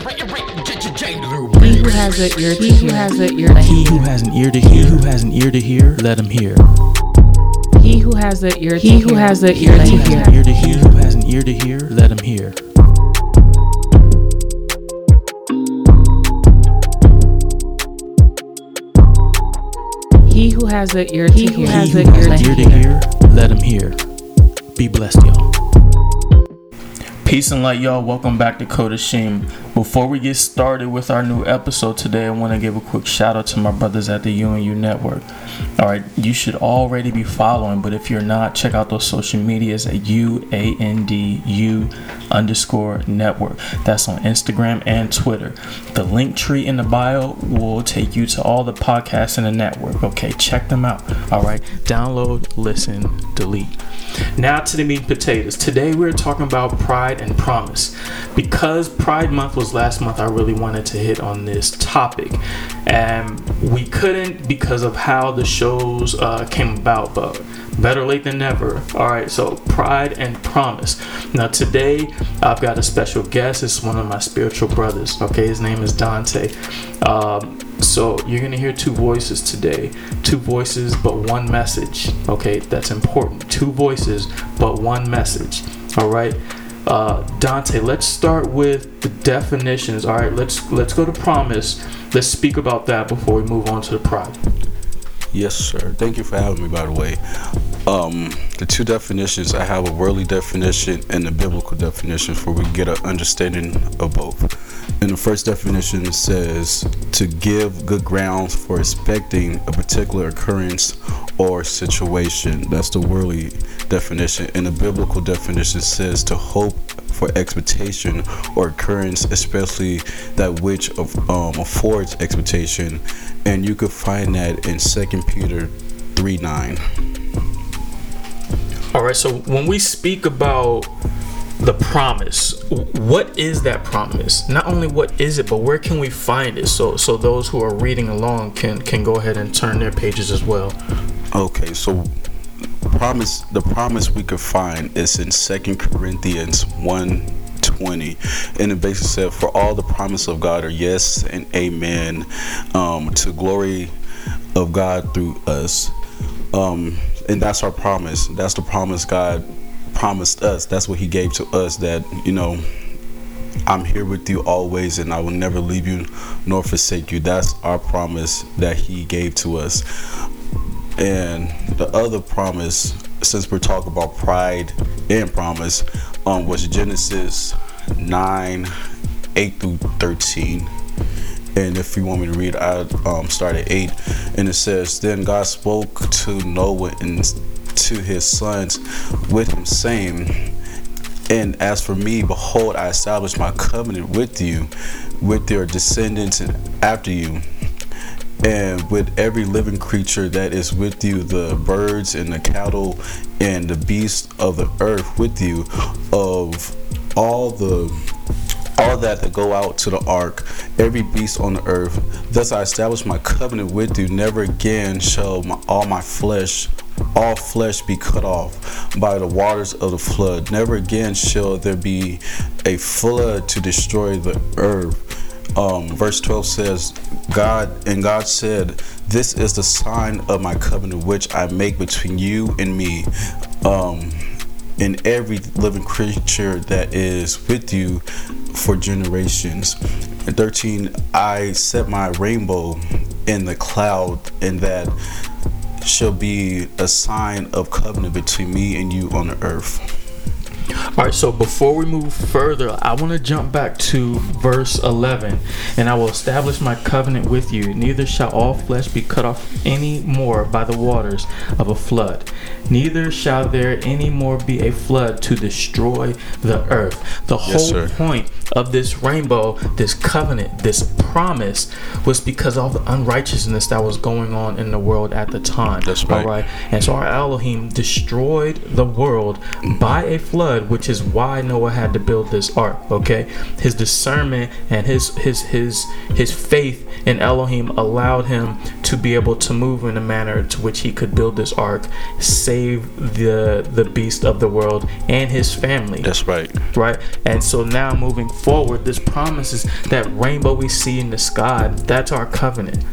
He who has an ear to hear, has an ear to He who has an ear to hear, who has an ear to hear, let him hear. He who has an ear to he who has an ear to He who has hear. an ear to hear, who has an ear to hear, let him hear. He who has an ear to He who hear, He who has an ear to hear, let him hear. Be blessed, y'all. Peace and light, y'all. Welcome back to Code of Shame. Before we get started with our new episode today, I want to give a quick shout out to my brothers at the UNU Network. All right, you should already be following, but if you're not, check out those social medias at UANDU underscore network. That's on Instagram and Twitter. The link tree in the bio will take you to all the podcasts in the network. Okay, check them out. All right, download, listen, delete. Now to the meat and potatoes. Today we're talking about pride and promise. Because Pride Month was last month, I really wanted to hit on this topic. And we couldn't because of how the shows uh, came about, but better late than never. All right, so pride and promise. Now today I've got a special guest. It's one of my spiritual brothers. Okay, his name is Dante. Um, so you're gonna hear two voices today. Two voices, but one message. Okay, that's important. Two voices, but one message. All right. Uh, Dante, let's start with the definitions. All right, let's let's go to promise. Let's speak about that before we move on to the pride. Yes, sir. Thank you for having me, by the way. Um, the two definitions I have a worldly definition and a biblical definition for we get an understanding of both. And the first definition says to give good grounds for expecting a particular occurrence or situation. That's the worldly definition. And the biblical definition says to hope for expectation or occurrence, especially that which um, affords expectation. And you could find that in 2 Peter 3 9. All right, so when we speak about the promise, what is that promise? Not only what is it, but where can we find it? So so those who are reading along can can go ahead and turn their pages as well. Okay, so promise the promise we could find is in Second Corinthians 1 20 and it basically said for all the promise of God are yes and amen um, to glory of God through us um, and that's our promise that's the promise God promised us that's what he gave to us that you know I'm here with you always and I will never leave you nor forsake you that's our promise that he gave to us and the other promise, since we're talking about pride and promise, um, was Genesis 9, 8 through 13. And if you want me to read, I um, start at 8. And it says, Then God spoke to Noah and to his sons with him, saying, and as for me, behold, I establish my covenant with you, with your descendants and after you, and with every living creature that is with you, the birds and the cattle and the beasts of the earth with you, of all the all that that go out to the ark, every beast on the earth. Thus I establish my covenant with you. Never again shall my, all my flesh, all flesh be cut off by the waters of the flood. Never again shall there be a flood to destroy the earth. Um, verse 12 says, God and God said, This is the sign of my covenant which I make between you and me. Um, and every living creature that is with you for generations. And 13, I set my rainbow in the cloud, and that shall be a sign of covenant between me and you on the earth. All right, so before we move further, I want to jump back to verse 11. And I will establish my covenant with you. Neither shall all flesh be cut off any more by the waters of a flood. Neither shall there any more be a flood to destroy the earth. The Yes, whole sir. point of this rainbow, this covenant, this promise was because of the unrighteousness that was going on in the world at the time. That's right. All right. And so our Elohim destroyed the world by a flood flood, which is why Noah had to build this ark. Okay, his discernment and his his his his faith in Elohim allowed him to be able to move in a manner to which he could build this ark, save the the beast of the world and his family. That's right. Right, and so now moving forward, this promises that rainbow we see in the sky. That's our covenant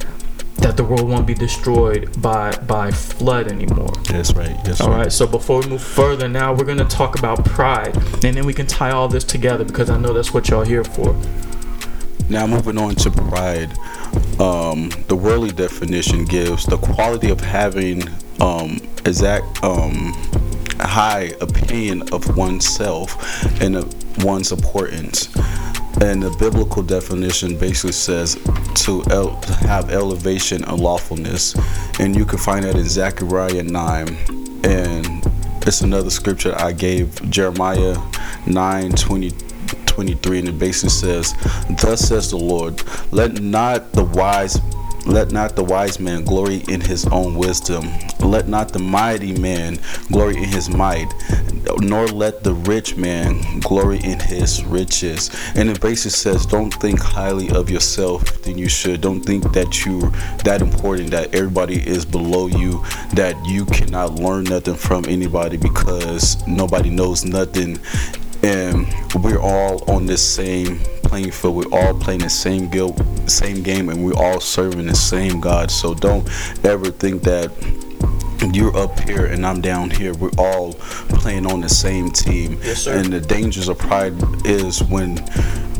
that the world won't be destroyed by by flood anymore. That's right. That's All right. right. So before we move further, now we're gonna talk about pride, and then we can tie all this together because I know that's what y'all here for. Now moving on to pride, um, the worldly definition gives the quality of having um, exact um, high opinion of oneself and of one's importance. And the biblical definition basically says to, el- have elevation and lawfulness, and you can find that in Zechariah nine, and it's another scripture I gave Jeremiah 9 20 23 and it basically says thus says the lord let not the wise let not the wise man glory in his own wisdom. Let not the mighty man glory in his might nor let the rich man glory in his riches. And it basically says don't think highly of yourself than you should. Don't think that you're that important that everybody is below you that you cannot learn nothing from anybody because nobody knows nothing. And we're all on this same playing field. We're all playing the same guild, same game, and we're all serving the same God. So don't ever think that you're up here and I'm down here. We're all playing on the same team. Yes, sir. And the dangers of pride is when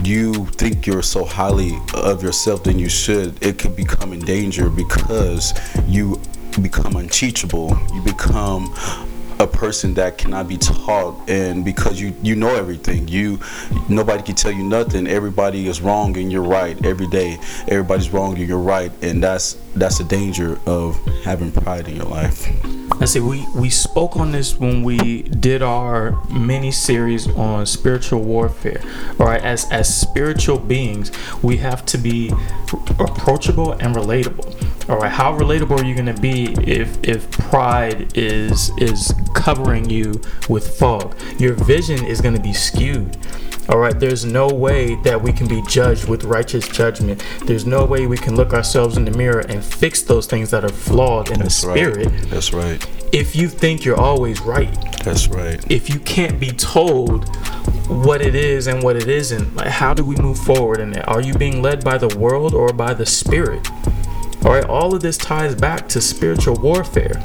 you think you're so highly of yourself than you should, it could become in danger because you become unteachable. You become a person that cannot be taught and because you you know everything you nobody can tell you nothing everybody is wrong and you're right every day everybody's wrong and you're right and that's that's the danger of having pride in your life I see. We we spoke on this when we did our mini series on spiritual warfare. All right, as as spiritual beings, we have to be approachable and relatable. All right, how relatable are you going to be if if pride is is covering you with fog? Your vision is going to be skewed. All right, there's no way that we can be judged with righteous judgment. There's no way we can look ourselves in the mirror and fix those things that are flawed in that's the right spirit that's right if you think you're always right, that's right if you can't be told what it is and what it isn't, like how do we move forward in it? Are you being led by the world or by the spirit? All right, all of this ties back to spiritual warfare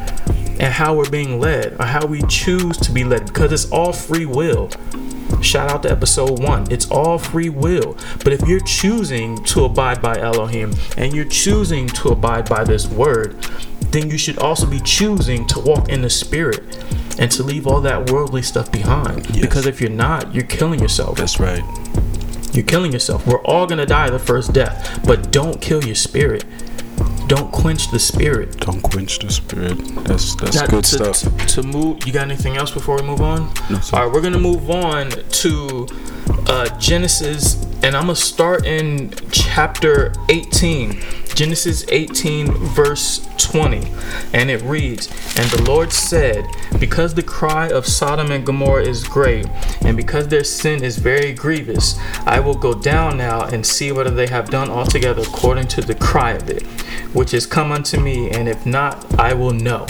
and how we're being led or how we choose to be led because it's all free will. Shout out to episode one. It's all free will. But if you're choosing to abide by Elohim and you're choosing to abide by this word, then you should also be choosing to walk in the spirit and to leave all that worldly stuff behind. Yes. Because if you're not, you're killing yourself. that's right You're killing yourself. We're all gonna die the first death, but don't kill your spirit. Don't quench the spirit. don't quench the spirit that's that's Now, good to, stuff To, to move, you got anything else before we move on? No, sir. All right, we're gonna move on to uh, Genesis, and I'm gonna start in chapter 18. Genesis 18, verse 20, and it reads, And the Lord said, Because the cry of Sodom and Gomorrah is great, and because their sin is very grievous, I will go down now and see whether they have done altogether according to the cry of it, which is come unto me, and if not, I will know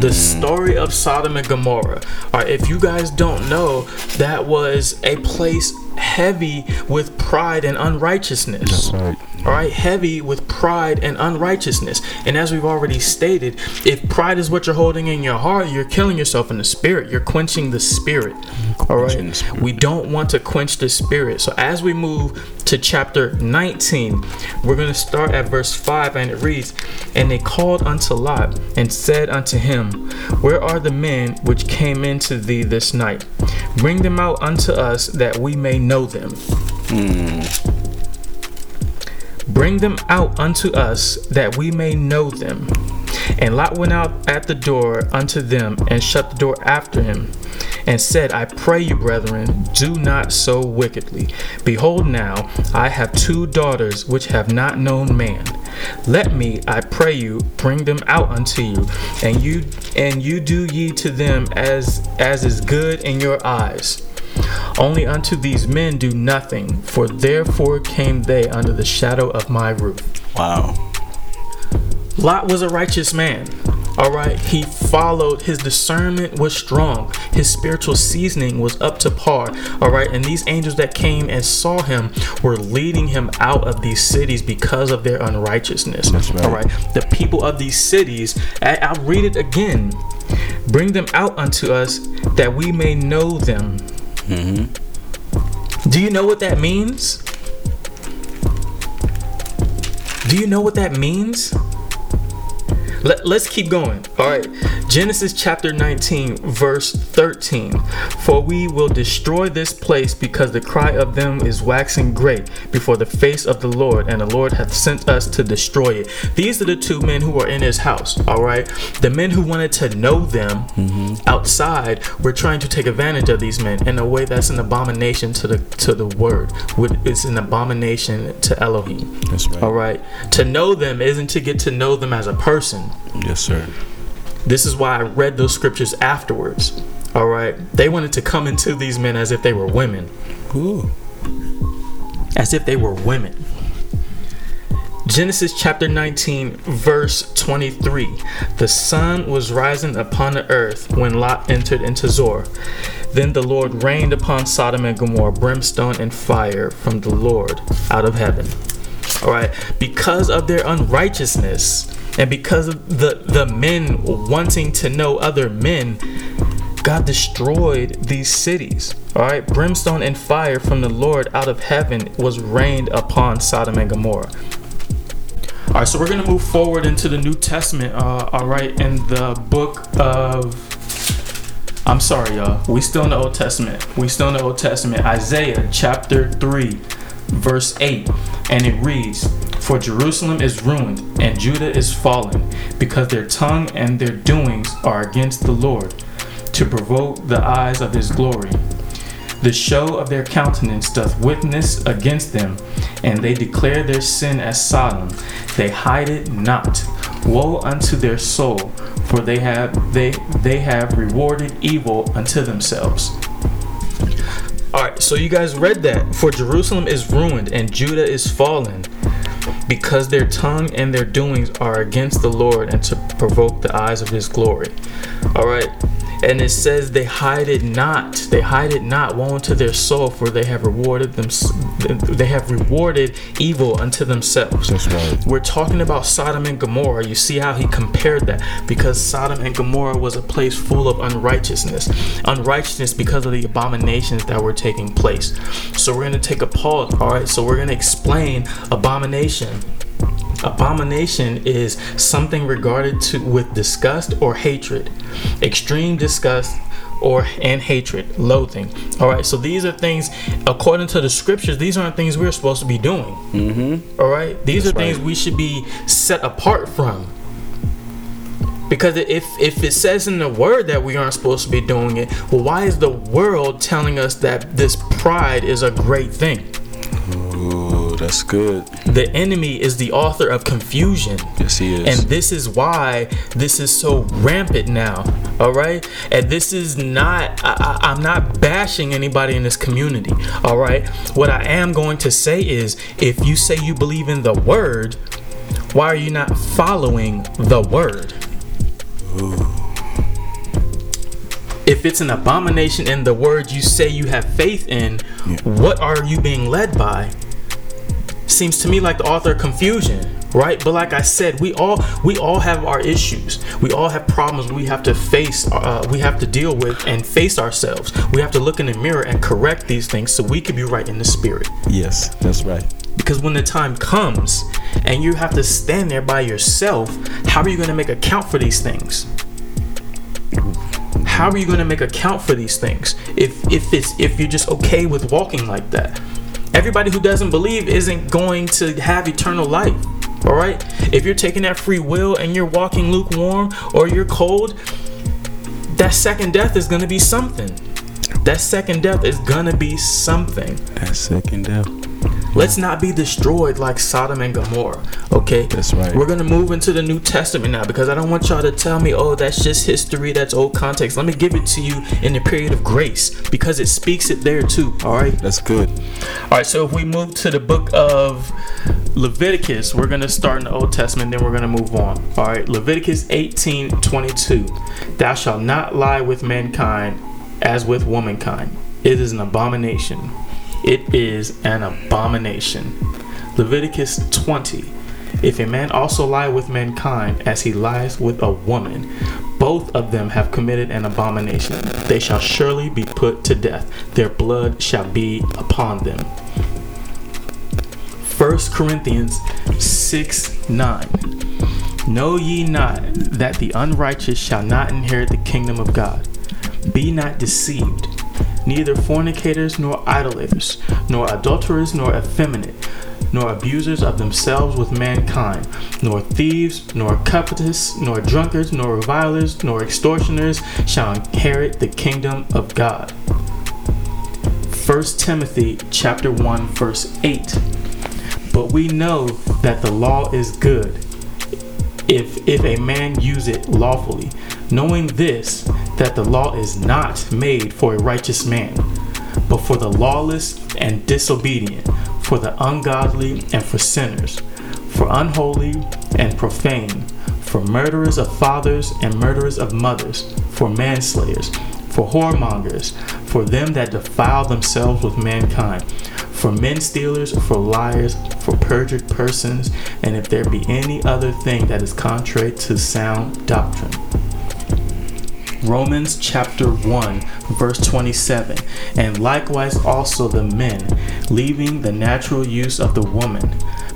the mm. story of Sodom and Gomorrah. All right, if you guys don't know, that was a place heavy with pride and unrighteousness. That's right. All right, heavy with pride and unrighteousness. And as we've already stated, if pride is what you're holding in your heart, you're killing yourself in the spirit. You're quenching the spirit. All right, spirit. we don't want to quench the spirit. So as we move to chapter 19, we're going to start at verse 5, and it reads, And they called unto Lot and said unto him, Where are the men which came into thee this night? Bring them out unto us that we may know them. Hmm. Bring them out unto us that we may know them. And Lot went out at the door unto them and shut the door after him and said, I pray you, brethren, do not so wickedly. Behold, now I have two daughters which have not known man. Let me, I pray you, bring them out unto you, and you and you do ye to them as as is good in your eyes. Only unto these men do nothing, for therefore came they under the shadow of my roof. Wow. Lot was a righteous man. All right, he followed, his discernment was strong, his spiritual seasoning was up to par. All right, and these angels that came and saw him were leading him out of these cities because of their unrighteousness. Right. All right, the people of these cities, I'll read it again. Bring them out unto us that we may know them. Mm-hmm. Do you know what that means? Do you know what that means? Let, let's keep going. All right. Genesis chapter 19, verse 13. For we will destroy this place because the cry of them is waxing great before the face of the Lord, and the Lord hath sent us to destroy it. These are the two men who are in his house. All right. The men who wanted to know them mm-hmm. outside were trying to take advantage of these men in a way that's an abomination to the to the word. It's an abomination to Elohim. That's right. All right. To know them isn't to get to know them as a person. Yes, sir. This is why I read those scriptures afterwards. All right. They wanted to come into these men as if they were women, Ooh. as if they were women. Genesis chapter 19, verse 23. The sun was rising upon the earth when Lot entered into Zoar. Then the Lord rained upon Sodom and Gomorrah brimstone and fire from the Lord out of heaven. All right, because of their unrighteousness and because of the the men wanting to know other men, God destroyed these cities. All right, brimstone and fire from the Lord out of heaven was rained upon Sodom and Gomorrah. All right, so we're gonna move forward into the New Testament. Uh, all right, in the book of, I'm sorry, y'all. We still in the Old Testament. We still in the Old Testament. Isaiah chapter three, verse eight, and it reads, "For Jerusalem is ruined and Judah is fallen, because their tongue and their doings are against the Lord, to provoke the eyes of His glory." The show of their countenance doth witness against them, and they declare their sin as Sodom. They hide it not. Woe unto their soul, for they have they they have rewarded evil unto themselves. All right, so you guys read that. For Jerusalem is ruined and Judah is fallen, because their tongue and their doings are against the Lord and to provoke the eyes of his glory. All right. And it says they hide it not. They hide it not. Woe unto their soul, for they have rewarded them. They have rewarded evil unto themselves. That's right. We're talking about Sodom and Gomorrah. You see how he compared that because Sodom and Gomorrah was a place full of unrighteousness. Unrighteousness because of the abominations that were taking place. So we're going to take a pause. All right. So we're going to explain abomination. Abomination is something regarded to with disgust or hatred. Extreme disgust or and hatred, loathing. All right, so these are things according to the scriptures, these aren't things we're supposed to be doing. Mm-hmm. All right, these That's are things we should be set apart from. Because if if it says in the word that we aren't supposed to be doing it, well, why is the world telling us that this pride is a great thing? Ooh, that's good. The enemy is the author of confusion. Yes, he is. And this is why this is so rampant now. All right. And this is not, I, I, I'm not bashing anybody in this community. All right. What I am going to say is if you say you believe in the word, why are you not following the word? If it's an abomination in the word you say you have faith in, what are you being led by? Seems to me like the author of confusion right? But like i said we all we all have our issues. We all have problems we have to face uh, we have to deal with and face ourselves. We have to look in the mirror and correct these things so we can be right in the spirit. Yes, that's right. because when the time comes and you have to stand there by yourself how are you going to make account for these things? How are you going to make account for these things? If if it's if you're just okay with walking like that everybody who doesn't believe isn't going to have eternal life all right? If you're taking that free will and you're walking lukewarm or you're cold that second death is going to be something. That second death is going to be something. That second death. Let's not be destroyed like Sodom and Gomorrah. Okay, That's right. We're gonna move into the New Testament now because I don't want y'all to tell me, oh, that's just history, that's old context. Let me give it to you in the period of grace because it speaks it there too. All right. That's good. All right, so if we move to the book of Leviticus, we're going to start in the Old Testament, then we're going to move on. All right, Leviticus 18 22. Thou shalt not lie with mankind as with womankind. It is an abomination. It is an abomination. Leviticus 20. If a man also lie with mankind as he lies with a woman, both of them have committed an abomination. They shall surely be put to death. Their blood shall be upon them. 1 Corinthians 6 9. Know ye not that the unrighteous shall not inherit the kingdom of God? Be not deceived. Neither fornicators, nor idolaters, nor adulterers, nor effeminate, nor abusers of themselves with mankind, nor thieves, nor covetous, nor drunkards, nor revilers, nor extortioners shall inherit the kingdom of God. 1 Timothy chapter 1 verse 8. But we know that the law is good if if a man use it lawfully, knowing this that the law is not made for a righteous man, but for the lawless and disobedient, for the ungodly and for sinners, for unholy and profane, for murderers of fathers and murderers of mothers, for manslayers, for whoremongers, for them that defile themselves with mankind, for men stealers, for liars, for perjured persons, and if there be any other thing that is contrary to sound doctrine. Romans chapter 1, verse 27. And likewise also the men, leaving the natural use of the woman,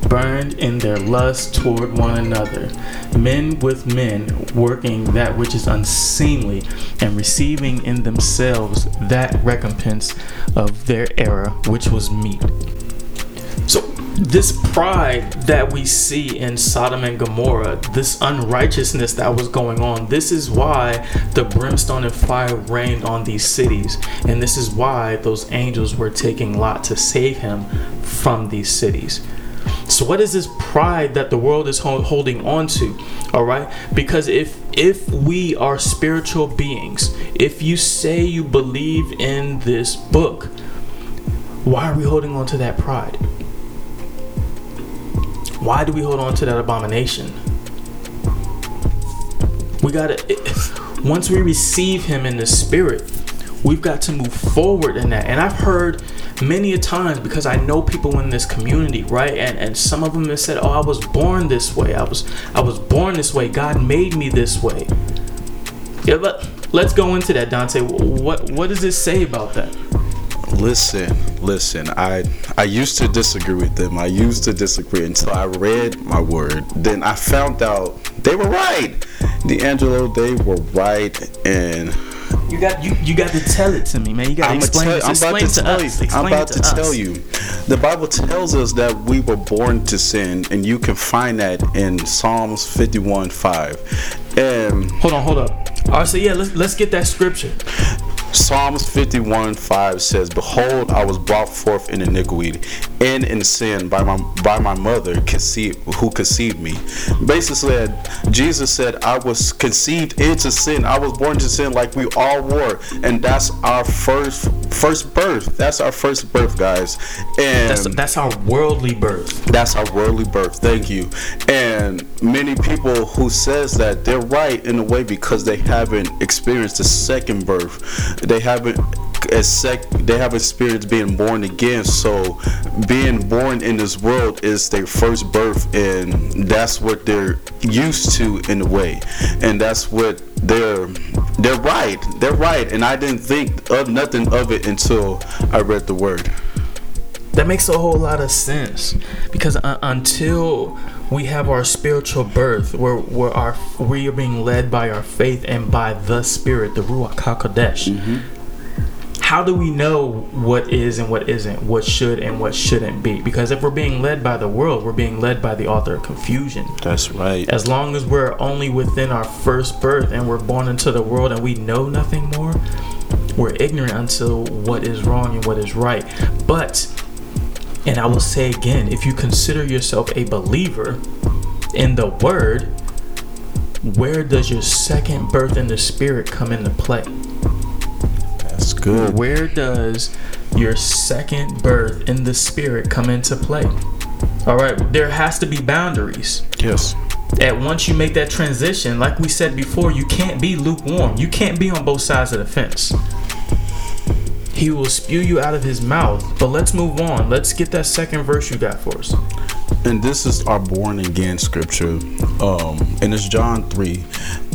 burned in their lust toward one another, men with men, working that which is unseemly, and receiving in themselves that recompense of their error which was meet. This pride that we see in Sodom and Gomorrah, this unrighteousness that was going on, this is why the brimstone and fire rained on these cities. And this is why those angels were taking Lot to save him from these cities. So what is this pride that the world is holding on to? All right? Because if if we are spiritual beings, if you say you believe in this book, why are we holding on to that pride? Why do we hold on to that abomination? We gotta, once we receive Him in the Spirit, we've got to move forward in that. And I've heard many a times because I know people in this community, right? And and some of them have said, "Oh, I was born this way. I was I was born this way. God made me this way." Yeah, but let's go into that, Dante. What what does this say about that? Listen, listen. I I used to disagree with them. I used to disagree until I read my word. Then I found out they were right. D'Angelo, they were right, and You got you, you got to tell it to me, man. You got to explain, tell, it. I'm explain about to, to tell us. you. Explain I'm about to, to, tell you. The Bible tells us that we were born to sin, and you can find that in Psalms 51 5. And Hold on, hold up. All right, so yeah, let's let's get that scripture. Psalms 51 5 says, Behold, I was brought forth in iniquity and in sin by my by my mother conceived, who conceived me. Basically, Jesus said, I was conceived into sin. I was born to sin like we all were. And that's our first first birth. That's our first birth, guys. And That's that's our worldly birth. that's our worldly birth. Thank you. And many people who says that they're right in a way because they haven't experienced the second birth. They haven't a sec they have experienced being born again. So being born in this world is their first birth and that's what they're used to in a way. And that's what they're they're right. They're right. And I didn't think of nothing of it until I read the word. That makes a whole lot of sense because uh, until we have our spiritual birth, where where our we are being led by our faith and by the Spirit, the Ruach Hakodesh. Mm-hmm. How do we know what is and what isn't, what should and what shouldn't be? Because if we're being led by the world, we're being led by the author of confusion. That's right. As long as we're only within our first birth and we're born into the world and we know nothing more, we're ignorant until what is wrong and what is right. But And I will say again, if you consider yourself a believer in the word, where does your second birth in the spirit come into play? That's good. Where does your second birth in the spirit come into play? All right, there has to be boundaries. Yes. And once you make that transition, like we said before, you can't be lukewarm. You can't be on both sides of the fence. He will spew you out of his mouth. But let's move on. Let's get that second verse you got for us. And this is our born again scripture. Um, and it's John 3.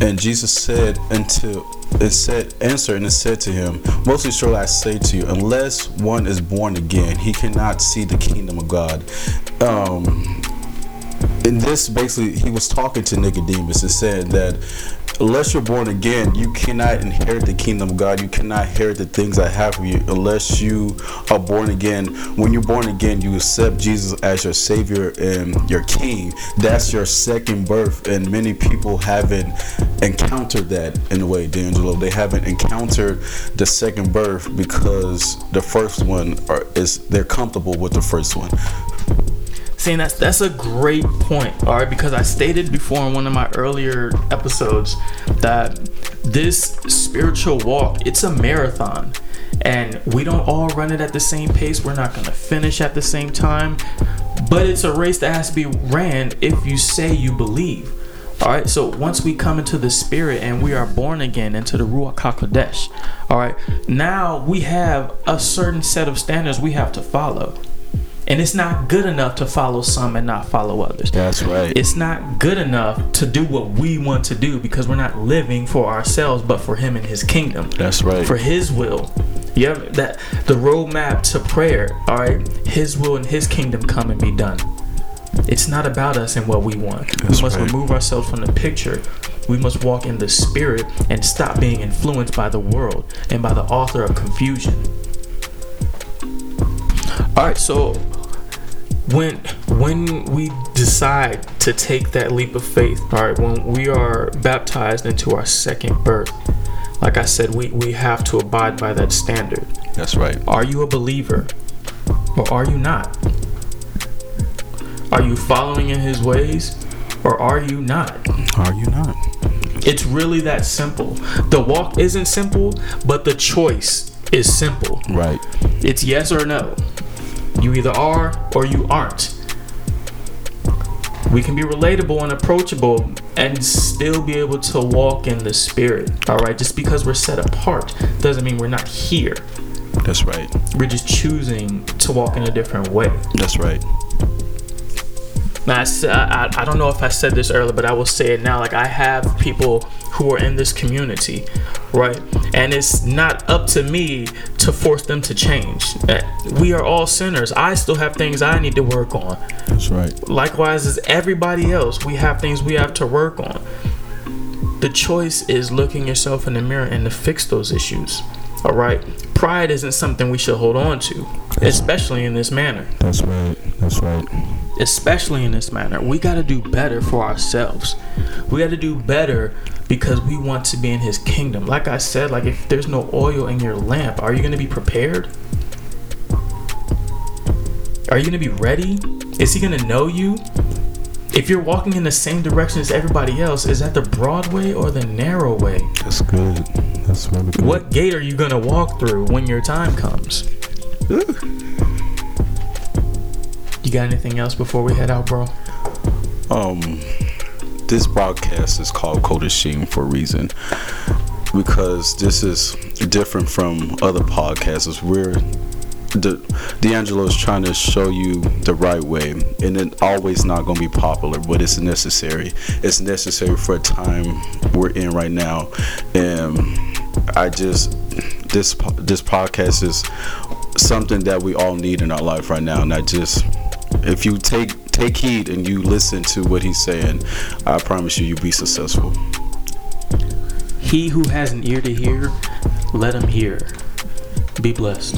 And Jesus said until it said answer and it said to him, Mostly surely I say to you, unless one is born again, he cannot see the kingdom of God. Um and this basically he was talking to Nicodemus and said that unless you're born again, you cannot inherit the kingdom of God. You cannot inherit the things I have for you unless you are born again. When you're born again, you accept Jesus as your Savior and your King. That's your second birth, and many people haven't encountered that in a way, D'Angelo. They haven't encountered the second birth because the first one are, is they're comfortable with the first one. See, that's that's a great point, all right? Because I stated before in one of my earlier episodes that this spiritual walk it's a marathon, and we don't all run it at the same pace. We're not gonna finish at the same time, but it's a race that has to be ran if you say you believe. All right, so once we come into the spirit and we are born again into the Ruach HaKodesh, all right, now we have a certain set of standards we have to follow. And it's not good enough to follow some and not follow others. That's right. It's not good enough to do what we want to do because we're not living for ourselves but for him and his kingdom. That's right. For his will. Yeah, that the roadmap to prayer, all right, his will and his kingdom come and be done. It's not about us and what we want. That's we must right. remove ourselves from the picture. We must walk in the spirit and stop being influenced by the world and by the author of confusion. All right, so when when we decide to take that leap of faith, all right, when we are baptized into our second birth, like I said, we, we have to abide by that standard. That's right. Are you a believer or are you not? Are you following in his ways or are you not? Are you not? It's really that simple. The walk isn't simple, but the choice is simple. Right. It's yes or no. You either are or you aren't. We can be relatable and approachable and still be able to walk in the spirit. All right, just because we're set apart doesn't mean we're not here. That's right. We're just choosing to walk in a different way. That's right. I, I- don't know if I said this earlier, but I will say it now. Like, I have people who are in this community, right? And it's not up to me to force them to change. Uh, We are all sinners. I still have things I need to work on. That's right. Likewise, as everybody else, we have things we have to work on. The choice is looking yourself in the mirror and to fix those issues. All right? Pride isn't something we should hold on to, especially in this manner That's right. That's right. Especially in this manner. We got to do better for ourselves. We got to do better because we want to be in his kingdom. Like I said, like if there's no oil in your lamp, are you going to be prepared? Are you going to be ready? Is he going to know you? If you're walking in the same direction as everybody else, is that the broad way or the narrow way? That's good. That's really good. What gate are you going to walk through when your time comes? You got anything else before we head out, bro? Um, this broadcast is called Code of Shame for a reason because this is different from other podcasts. We're the D'Angelo is trying to show you the right way, and it always not going to be popular, but it's necessary. It's necessary for a time we're in right now, and I just this this podcast is something that we all need in our life right now, and I just if you take take heed and you listen to what he's saying, I promise you you'll be successful. He who has an ear to hear, let him hear. Be blessed.